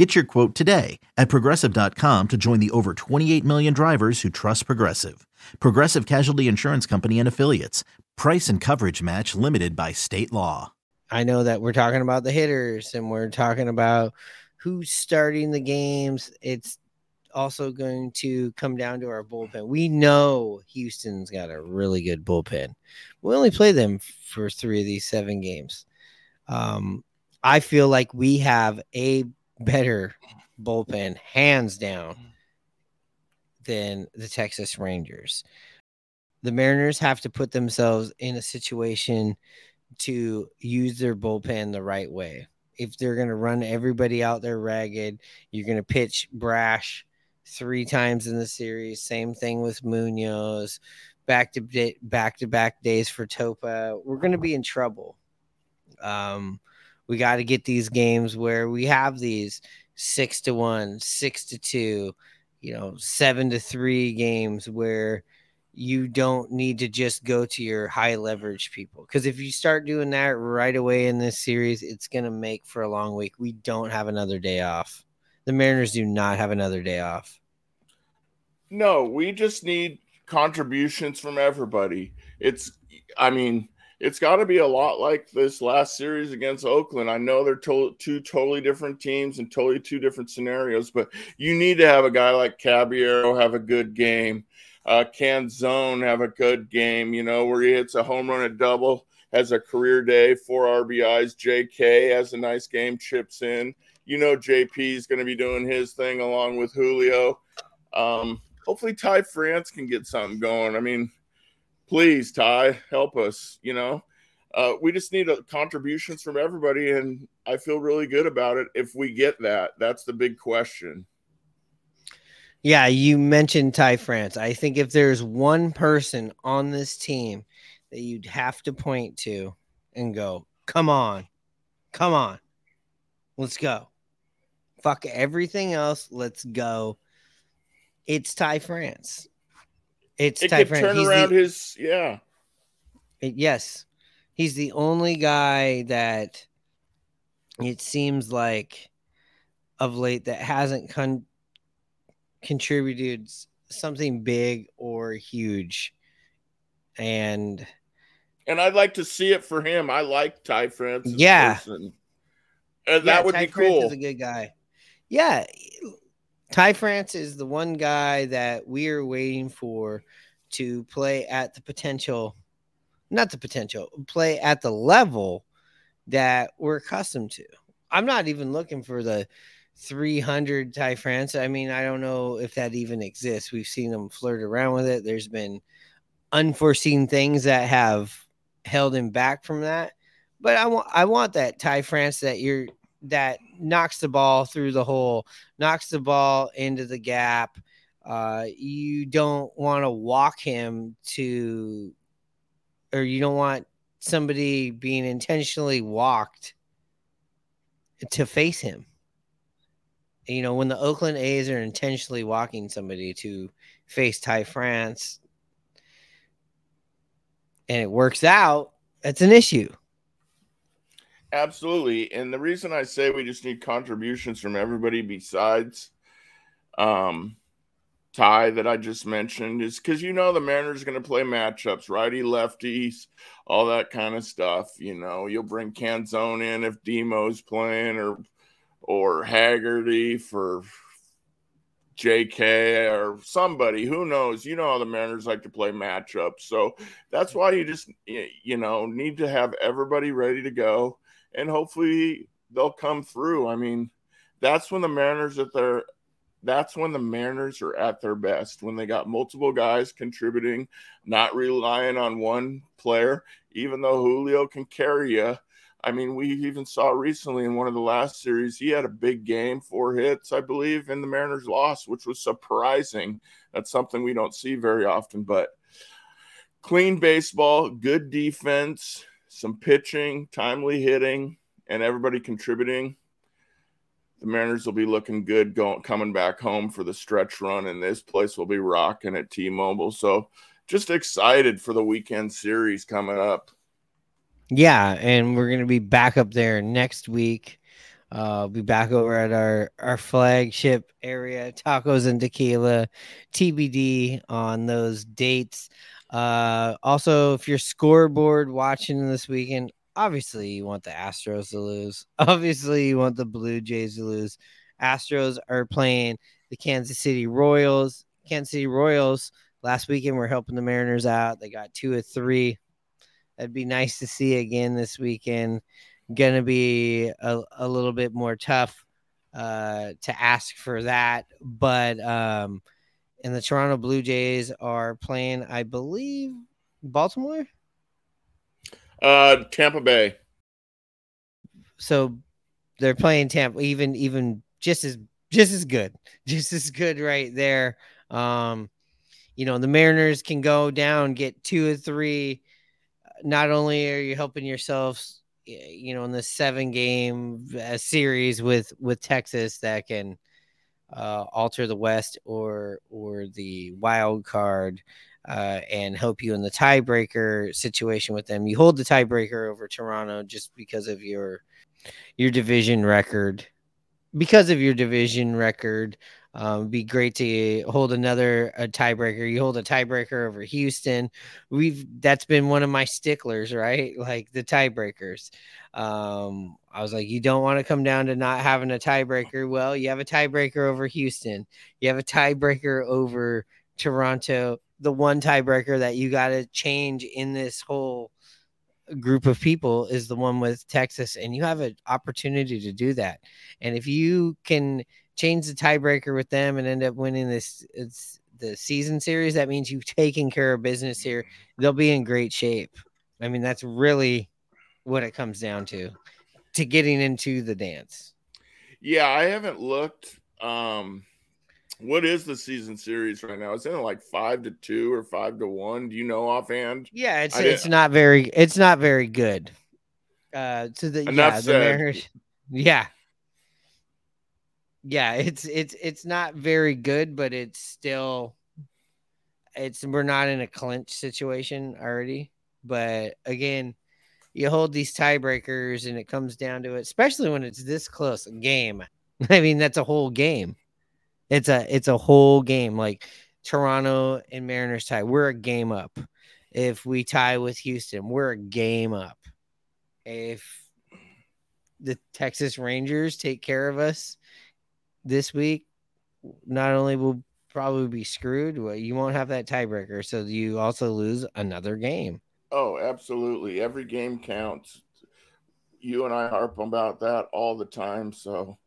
Get your quote today at progressive.com to join the over 28 million drivers who trust Progressive. Progressive Casualty Insurance Company and Affiliates. Price and coverage match limited by state law. I know that we're talking about the hitters and we're talking about who's starting the games. It's also going to come down to our bullpen. We know Houston's got a really good bullpen. We only play them for three of these seven games. Um, I feel like we have a better bullpen, hands down, than the Texas Rangers. The Mariners have to put themselves in a situation to use their bullpen the right way. If they're going to run everybody out there ragged, you're going to pitch brash three times in the series. Same thing with Munoz. Back to back to back days for Topa. We're going to be in trouble. Um, we got to get these games where we have these six to one, six to two, you know, seven to three games where you don't need to just go to your high leverage people. Because if you start doing that right away in this series, it's going to make for a long week. We don't have another day off. The Mariners do not have another day off. No, we just need contributions from everybody. It's, I mean, it's got to be a lot like this last series against Oakland. I know they're to- two totally different teams and totally two different scenarios, but you need to have a guy like Caballero have a good game. Uh, Canzone have a good game, you know, where he hits a home run, a double, has a career day, four RBIs. JK has a nice game, chips in. You know, JP is going to be doing his thing along with Julio. Um, hopefully, Ty France can get something going. I mean, please, Ty, help us. You know, uh, we just need a, contributions from everybody, and I feel really good about it. If we get that, that's the big question. Yeah, you mentioned Ty France. I think if there's one person on this team that you'd have to point to and go, come on, come on, let's go. Fuck everything else. Let's go. It's Ty France. It's it could turn He's around the- his yeah. it- yes, he's the only guy that it seems like of late that hasn't con- contributed something big or huge. And And I'd like to see it for him. I like Ty France. Yeah. person. And yeah, that would Ty be France cool. Is a good guy. Yeah, Ty France is the one guy that we are waiting for to play at the potential, not the potential, play at the level that we're accustomed to. I'm not even looking for the 300 Ty France. I mean, I don't know if that even exists. We've seen them flirt around with it. There's been unforeseen things that have held him back from that. But I want I want that Ty France that you're that knocks the ball through the hole, knocks the ball into the gap. Uh, you don't want to walk him to, or you don't want somebody being intentionally walked to face him. You know, when the Oakland A's are intentionally walking somebody to face Ty France and it works out, that's an issue. Absolutely. And the reason I say we just need contributions from everybody besides um Ty that I just mentioned is because you know the Mariners going to play matchups, righty, lefties, all that kind of stuff. You know, you'll bring Canzone in if Demo's playing, or or Haggerty for JK or somebody. Who knows? You know how the Mariners like to play matchups, so that's why you just you know need to have everybody ready to go, and hopefully they'll come through. I mean, that's when the Mariners at their that's when the Mariners are at their best when they got multiple guys contributing, not relying on one player. Even though Julio can carry you, I mean, we even saw recently in one of the last series he had a big game, four hits, I believe, and the Mariners lost, which was surprising. That's something we don't see very often, but clean baseball, good defense, some pitching, timely hitting, and everybody contributing. The Mariners will be looking good going coming back home for the stretch run, and this place will be rocking at T-Mobile. So just excited for the weekend series coming up. Yeah, and we're gonna be back up there next week. Uh, be back over at our our flagship area, tacos and tequila, TBD on those dates. Uh, also, if you're scoreboard watching this weekend, obviously you want the Astros to lose. Obviously, you want the Blue Jays to lose. Astros are playing the Kansas City Royals. Kansas City Royals last weekend were helping the Mariners out. They got two or three. That'd be nice to see again this weekend. Gonna be a, a little bit more tough uh, to ask for that, but um, and the Toronto Blue Jays are playing, I believe, Baltimore. Uh, Tampa Bay. So they're playing Tampa, even even just as just as good, just as good right there. Um, you know, the Mariners can go down, get two or three. Not only are you helping yourselves, you know, in the seven game uh, series with with Texas that can uh, alter the West or or the wild card uh, and help you in the tiebreaker situation with them. You hold the tiebreaker over Toronto just because of your your division record. Because of your division record, um, be great to hold another a tiebreaker. You hold a tiebreaker over Houston. We've that's been one of my sticklers, right? Like the tiebreakers. Um, I was like, you don't want to come down to not having a tiebreaker. Well, you have a tiebreaker over Houston. You have a tiebreaker over Toronto. The one tiebreaker that you got to change in this whole group of people is the one with Texas, and you have an opportunity to do that. And if you can change the tiebreaker with them and end up winning this, it's the season series. That means you've taken care of business here. They'll be in great shape. I mean, that's really what it comes down to to getting into the dance. Yeah, I haven't looked. Um, what is the season series right now? It's in like five to two or five to one. Do you know offhand? Yeah, it's it's not very it's not very good. Uh, to the Enough yeah, said. the Mariners, yeah, yeah, it's it's it's not very good, but it's still it's we're not in a clinch situation already. But again, you hold these tiebreakers and it comes down to it, especially when it's this close a game. I mean, that's a whole game. It's a it's a whole game. Like Toronto and Mariners tie, we're a game up. If we tie with Houston, we're a game up. If the Texas Rangers take care of us this week, not only will probably be screwed, you won't have that tiebreaker, so you also lose another game. Oh, absolutely. Every game counts. You and I harp about that all the time. So,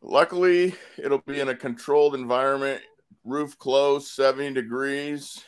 luckily, it'll be in a controlled environment, roof closed, 70 degrees.